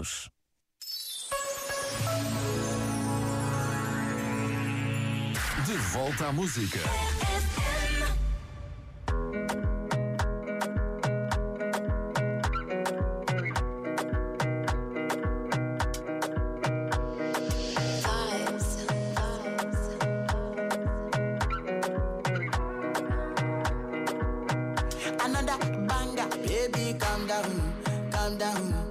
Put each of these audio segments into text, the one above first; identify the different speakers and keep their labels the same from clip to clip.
Speaker 1: De volta à música.
Speaker 2: Another banger, baby, calm down, calm down.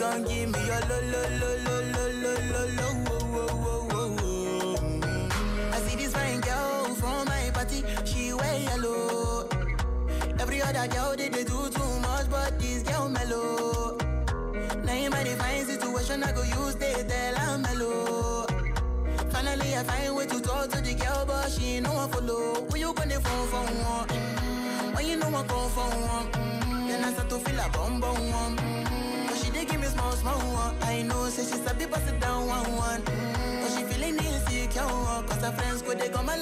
Speaker 2: Come give me your lo, lo, lo, lo, lo, lo, lo, lo, oh, oh, oh, oh. I see this fine girl from my party, she wear yellow. Every other girl they, they do too much, but this girl mellow. Now in my divine situation, I go use they tell I'm mellow. Finally, I find way to talk to the girl, but she ain't no one follow. Who you gonna phone for one? Mm, When you know I come for one, mm, then I start to feel a bum bum one. Small small one. I know, say she sabi pass it down one one. Mm, But she feeling insecure, cause her friends go they go my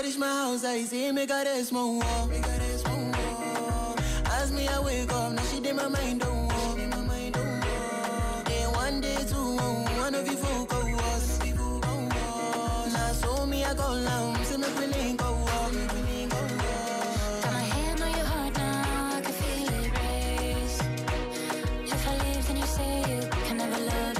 Speaker 3: oh.
Speaker 2: As I reach my house, I see me got a small wall, me got a small wall. As me I wake up, now she did my mind don't walk. Day one, day two, one of you folk go was. Now so me I go down, see me feeling go walk.
Speaker 3: Got my hand on your heart now, I can feel it race. If I leave, then you say you love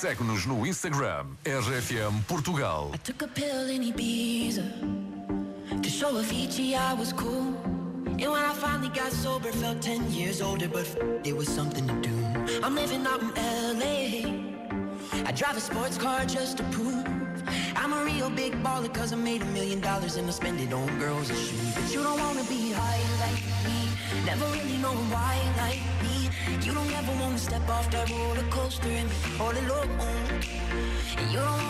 Speaker 1: Segue-nos no Instagram, RFM Portugal.
Speaker 3: To show Avicii I was cool. And when I finally got sober, felt 10 years older, but it was something to do. I'm living out in LA. I drive a sports car just to prove I'm a real big baller, cause I made a million dollars and I spend it on girls and shoes. But you don't wanna be high like me, never really know why like me. You don't ever wanna step off that roller coaster and be all alone. And you don't